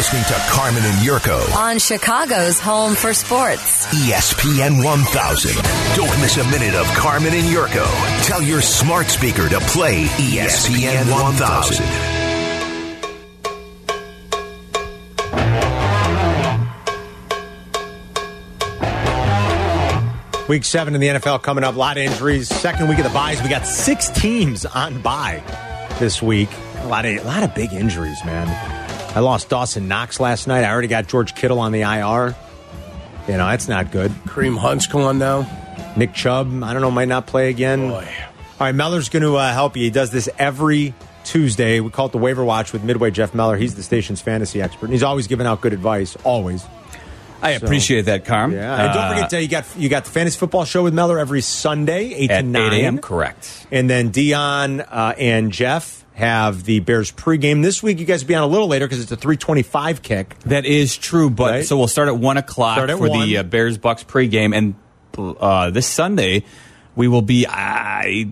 listening to Carmen and Yurko, on Chicago's home for sports. ESPN 1000. Don't miss a minute of Carmen and Yurko. Tell your smart speaker to play E ESPN 1000. Week seven in the NFL coming up. A lot of injuries. Second week of the byes. We got six teams on bye this week. A lot of a lot of big injuries, man. I lost Dawson Knox last night. I already got George Kittle on the IR. You know, that's not good. Kareem Hunt's going now. Nick Chubb, I don't know, might not play again. Boy. All right, Meller's going to uh, help you. He does this every Tuesday. We call it the waiver watch with Midway Jeff Meller. He's the station's fantasy expert. And he's always giving out good advice. Always. I appreciate that, Carm. Yeah. and don't Uh, forget, uh, you got you got the fantasy football show with Meller every Sunday, eight at to nine 8 a.m. Correct. And then Dion uh, and Jeff have the Bears pregame. This week, you guys will be on a little later because it's a 325 kick. That is true, but Right. so we'll start at one o'clock at for one. the uh, Bears Bucks pregame, and uh, this Sunday we will be. I.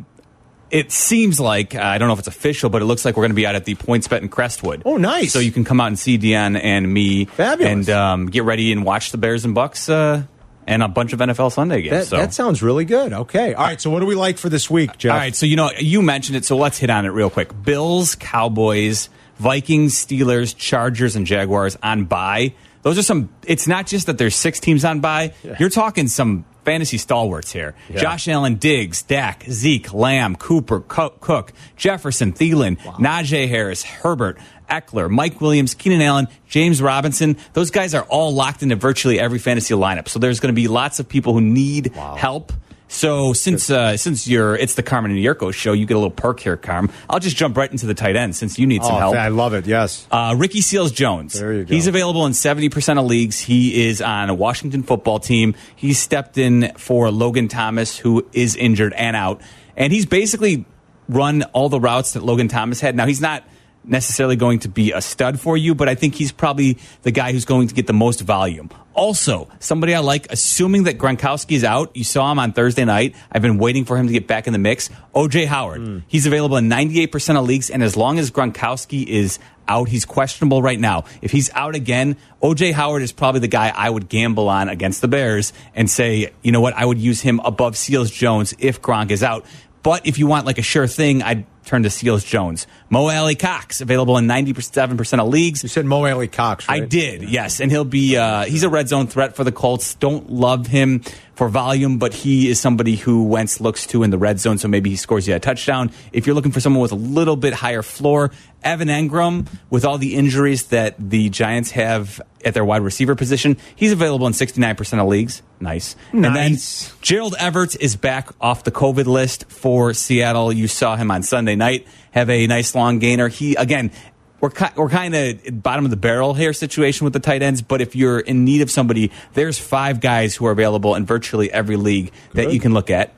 It seems like uh, I don't know if it's official, but it looks like we're going to be out at the PointsBet in Crestwood. Oh, nice. So you can come out and see Dion and me, Fabulous. and um, get ready and watch the Bears and Bucks uh, and a bunch of NFL Sunday games. That, so. that sounds really good. Okay. All right. So, what do we like for this week, Jeff? All right, so you know you mentioned it, so let's hit on it real quick. Bills, Cowboys, Vikings, Steelers, Chargers, and Jaguars on bye. Those are some. It's not just that there's six teams on bye. You're talking some fantasy stalwarts here. Josh Allen, Diggs, Dak, Zeke, Lamb, Cooper, Co- Cook, Jefferson, Thielen, Najee Harris, Herbert. Ekeler, Mike Williams, Keenan Allen, James Robinson. Those guys are all locked into virtually every fantasy lineup. So there's going to be lots of people who need help. So since uh, since you're it's the Carmen and Yurko show, you get a little perk here, Carm. I'll just jump right into the tight end since you need some Oh, help. I love it. Yes. Uh, Ricky Seals Jones. There you go. He's available in 70% of leagues. He is on a Washington football team. He stepped in for Logan Thomas, who is injured and out. And he's basically run all the routes that Logan Thomas had. Now, he's not necessarily going to be a stud for you, but I think he's probably the guy who's going to get the most volume. Also, somebody I like, assuming that Gronkowski is out, you saw him on Thursday night. I've been waiting for him to get back in the mix. OJ Howard. Hmm. He's available in 98% of leagues, and as long as Gronkowski is out, he's questionable right now. If he's out again, OJ Howard is probably the guy I would gamble on against the Bears and say, you know what, I would use him above Seals Jones if Gronk is out. But if you want like a sure thing, I'd turn to Seals Jones. Mo Alie-Cox, available in 97% of leagues. You said Mo Alie-Cox, right? I did, yes, and he'll be uh, he's a red zone threat for the Colts. Don't love him for volume, but he is somebody who Wentz looks to in the red zone, so maybe he scores you a touchdown. If you're looking for someone with a little bit higher floor, Evan Engram, with all the injuries that the Giants have at their wide receiver position, he's available in 69% of leagues. Nice. And then Nice. Gerald Everett is back off the COVID list for Seattle. You saw him on Sunday night have a nice long gainer. He again, we're ki- we're kind of bottom of the barrel here situation with the tight ends. But if you're in need of somebody, there's five guys who are available in virtually every league that you can look at.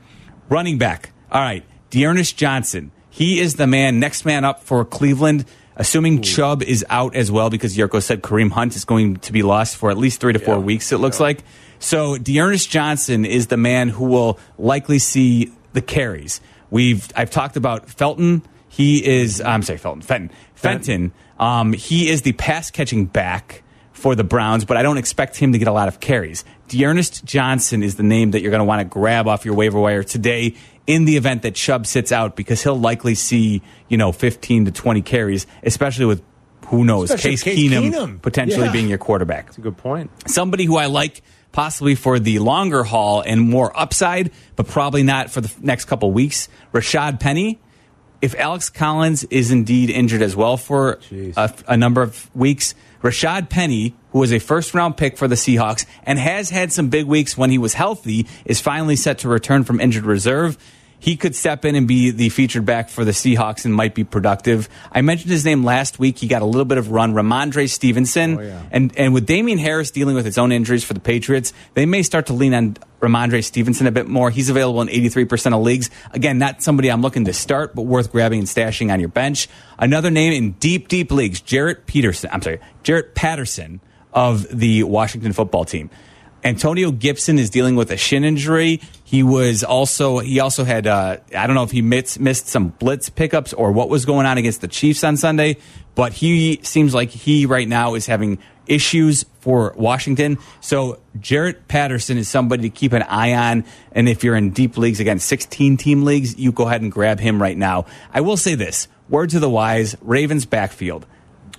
Running back, all right, D'Ernest Johnson. He is the man, next man up for Cleveland. Assuming Chubb is out as well, because Yurko said Kareem Hunt is going to be lost for at least three to four weeks. It looks like. So D'Ernest Johnson is the man who will likely see the carries. We've I've talked about Felton. He is I'm sorry Felton Fenton Fenton. Um, he is the pass catching back for the Browns, but I don't expect him to get a lot of carries. D'Ernest Johnson is the name that you're going to want to grab off your waiver wire today in the event that Chubb sits out because he'll likely see, you know, 15 to 20 carries, especially with who knows, Case, Case Keenum, Keenum. potentially Yeah. being your quarterback That's a good point. somebody who I like possibly for the longer haul and more upside, but probably not for the next couple weeks. Rashaad Penny. If Alex Collins is indeed injured as well for a, a number of weeks, Rashaad Penny, who was a first round pick for the Seahawks and has had some big weeks when he was healthy, is finally set to return from injured reserve. He could step in and be the featured back for the Seahawks and might be productive. I mentioned his name last week. He got a little bit of run. Rhamondre Stevenson. Oh, yeah. And and with Damien Harris dealing with his own injuries for the Patriots, they may start to lean on Rhamondre Stevenson a bit more. He's available in 83% of leagues. Again, not somebody I'm looking to start, but worth grabbing and stashing on your bench. Another name in deep, deep leagues, Jaret Peterson. I'm sorry, Jaret Patterson of the Washington football team. Antonio Gibson is dealing with a shin injury. He was also he also had uh, I don't know if he missed, missed some blitz pickups or what was going on against the Chiefs on Sunday, but he seems like he right now is having issues for Washington. So Jaret Patterson is somebody to keep an eye on. And if you're in deep leagues, again, 16 team leagues, you go ahead and grab him right now. I will say this word to the wise Ravens backfield.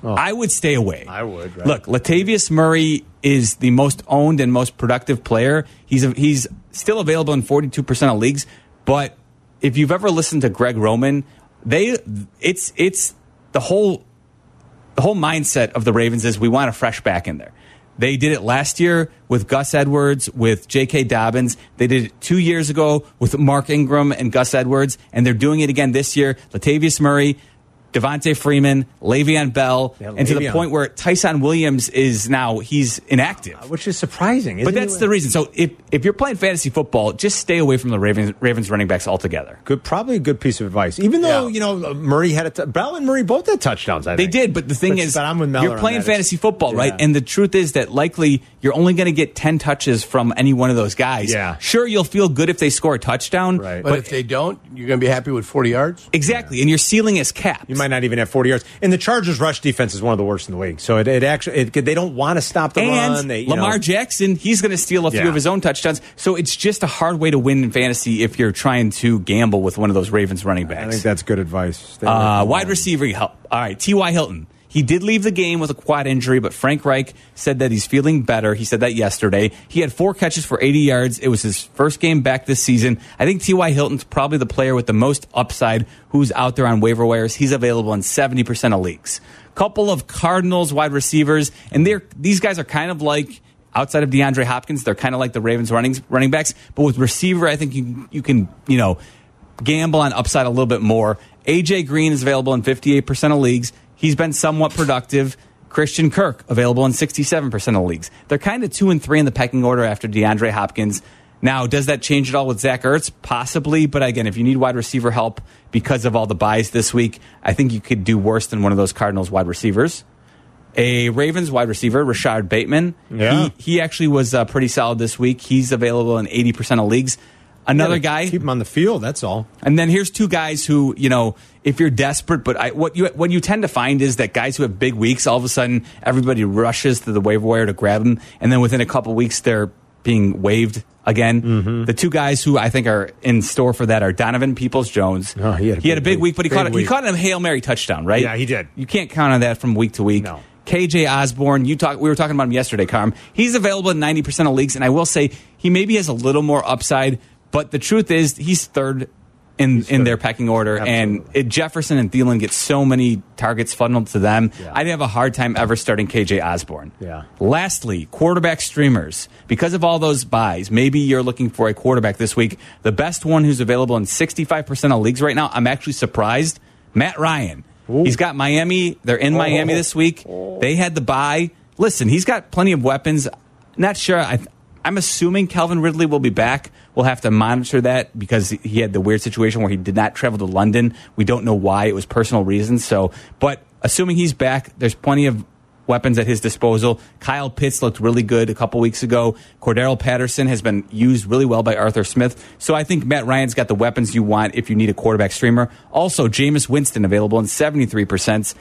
I would stay away. I would, right. Look, Latavius Murray is the most owned and most productive player. He's a, he's still available in 42% of leagues, but if you've ever listened to Greg Roman, they it's it's the whole the whole mindset of the Ravens is we want a fresh back in there. They did it last year with Gus Edwards, with J.K. Dobbins. They did it two years ago with Mark Ingram and Gus Edwards, and they're doing it again this year. Latavius Murray, Devonta Freeman, Le'Veon Bell, Yeah, and to the point where Ty'Son Williams is now he's inactive. Uh, which is surprising. But isn't that's it? the reason. So if if you're playing fantasy football, just stay away from the Ravens Ravens running backs altogether. good. Probably a good piece of advice. Even though Yeah. you know uh, Murray had a t- Bell and Murray both had touchdowns. I They think. did, but the thing But- is, but I'm with you're playing fantasy It's- football, right? yeah. And the truth is that likely you're only going to get 10 touches from any one of those guys. Yeah. Sure, you'll feel good if they score a touchdown. Right. But, if they don't, you're going to be happy with 40 yards? Exactly. And your ceiling is capped. You might not even have 40 yards. And the Chargers' rush defense is one of the worst in the league. So it, it actually, it, they don't want to stop the and run. They, Lamar know, Jackson, he's going to steal a few Yeah. of his own touchdowns. So it's just a hard way to win in fantasy if you're trying to gamble with one of those Ravens running backs. I think that's good advice. Uh, wide receiver help. All right, T.Y. Hilton. He did leave the game with a quad injury, but Frank Reich said that he's feeling better. He said that yesterday. He had four catches for 80 yards. It was his first game back this season. I think T.Y. Hilton's probably the player with the most upside who's out there on waiver wires. He's available in 70% of leagues. Couple of Cardinals wide receivers, and they're these guys are kind of like outside of DeAndre Hopkins, they're kind of like the Ravens running running backs, but with receiver, I think you you can, you know, gamble on upside a little bit more. AJ Green is available in 58% of leagues. He's been somewhat productive. Christian Kirk available in 67% of leagues. They're kind of two and three in the pecking order after DeAndre Hopkins. Now, does that change at all with Zach Ertz? Possibly, but again, if you need wide receiver help because of all the byes this week, I think you could do worse than one of those Cardinals wide receivers. A Ravens wide receiver, Rashod Bateman. Yeah. He, he actually was uh, pretty solid this week. He's available in 80% of leagues. Another guy. Keep him on the field. That's all. And then here's two guys who, you know, if you're desperate, but I, what you what you tend to find is that guys who have big weeks, all of a sudden everybody rushes to the waiver wire to grab them, and then within a couple weeks they're being waived again. Mm-hmm. The two guys who I think are in store for that are Donovan Peoples Jones. Oh, he had a big big week, but he caught Big he caught a hail mary touchdown, right? Yeah, he did. You can't count on that from week to week. No. KJ Osborne, you talk. We were talking about him yesterday, Carm. He's available in ninety percent of leagues, and I will say he maybe has a little more upside. But the truth is, he's third in in third. their pecking order, and it, Jefferson and Thielen get so many targets funneled to them. Yeah. I'd have a hard time ever starting KJ Osborne. Yeah. Lastly, quarterback streamers. Because of all those byes, maybe you're looking for a quarterback this week. The best one who's available in 65% of leagues right now, I'm actually surprised. Matt Ryan. He's got Miami. They're in Miami this week. They had the bye. Listen, he's got plenty of weapons. Not sure. I, I'm assuming Calvin Ridley will be back. We'll have to monitor that because he had the weird situation where he did not travel to London. We don't know why. It was personal reasons. So, but assuming he's back, there's plenty of weapons at his disposal. Kyle Pitts looked really good a couple weeks ago. Cordarrelle Patterson has been used really well by Arthur Smith. So I think Matt Ryan's got the weapons you want if you need a quarterback streamer. Also, Jameis Winston available in 73%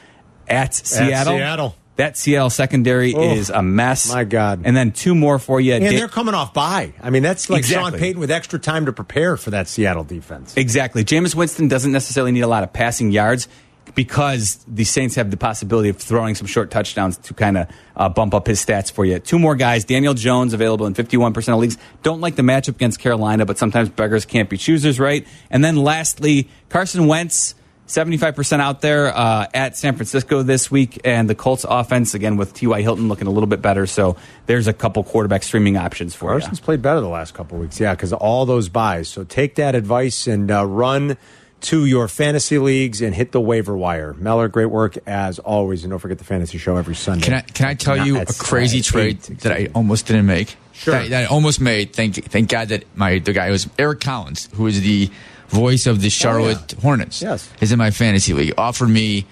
at Seattle. Seattle. That Seattle secondary Oh, is a mess. my God. And then two more for you. And Da- they're coming off bye. I mean, that's like Exactly. Sean Payton with extra time to prepare for that Seattle defense. Exactly. Jameis Winston doesn't necessarily need a lot of passing yards because the Saints have the possibility of throwing some short touchdowns to kind of uh, bump up his stats for you. Two more guys. Daniel Jones available in 51% of leagues. Don't like the matchup against Carolina, but sometimes beggars can't be choosers, right? And then lastly, Carson Wentz. 75% out there uh, at San Francisco this week, and the Colts offense, again, with T.Y. Hilton looking a little bit better. So there's a couple quarterback streaming options for you. Carson's played better the last couple weeks, yeah, because all those byes. So take that advice and uh, run to your fantasy leagues and hit the waiver wire. Meller, great work as always, and don't forget the fantasy show every Sunday. Can I can I tell Not you a crazy at trade eight, that I almost didn't make? Sure. That, that I almost made. Thank thank God that my the guy was Eric Collins, who is the voice of the Charlotte Hornets. Yes. is in my fantasy league. Offered me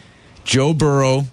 Joe Burrow,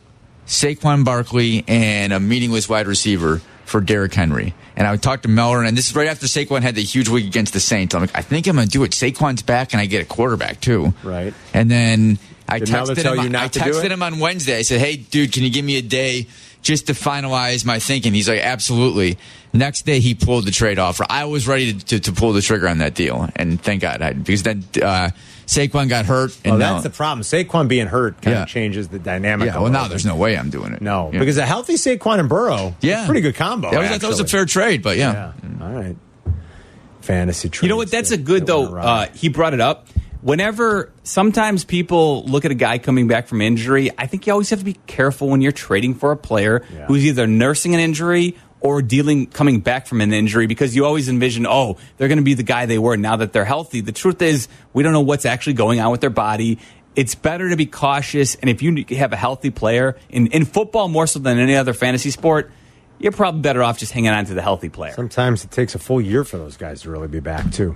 Saquon Barkley, and a meaningless wide receiver for Derrick Henry. And I would talk to Melvin, and this is right after Saquon had the huge week against the Saints. I'm like, I think I'm going to do it. Saquon's back, and I get a quarterback too. Right. And then I Did texted him. I texted him on Wednesday. I said, "Hey, dude, can you give me a day just to finalize my thinking?" He's like, "Absolutely." Next day, he pulled the trade offer. I was ready to, to, to pull the trigger on that deal, and thank God, I, because then uh, Saquon got hurt, and Well, now, that's the problem. Saquon being hurt kind Yeah. of changes the dynamic. yeah. a Well, now there's no way I'm doing it. no Yeah. because a healthy Saquon and Burrow, yeah, pretty good combo. That was, that was a fair trade, but yeah. Yeah. All right. Fantasy. Trade. You know what? That's a good though. Uh, he brought it up. Whenever sometimes people look at a guy coming back from injury, I think you always have to be careful when you're trading for a player Yeah. who's either nursing an injury or dealing coming back from an injury because you always envision, oh, they're going to be the guy they were now that they're healthy. The truth is, we don't know what's actually going on with their body. It's better to be cautious, and if you have a healthy player in, in football more so than any other fantasy sport, you're probably better off just hanging on to the healthy player. Sometimes it takes a full year for those guys to really be back too.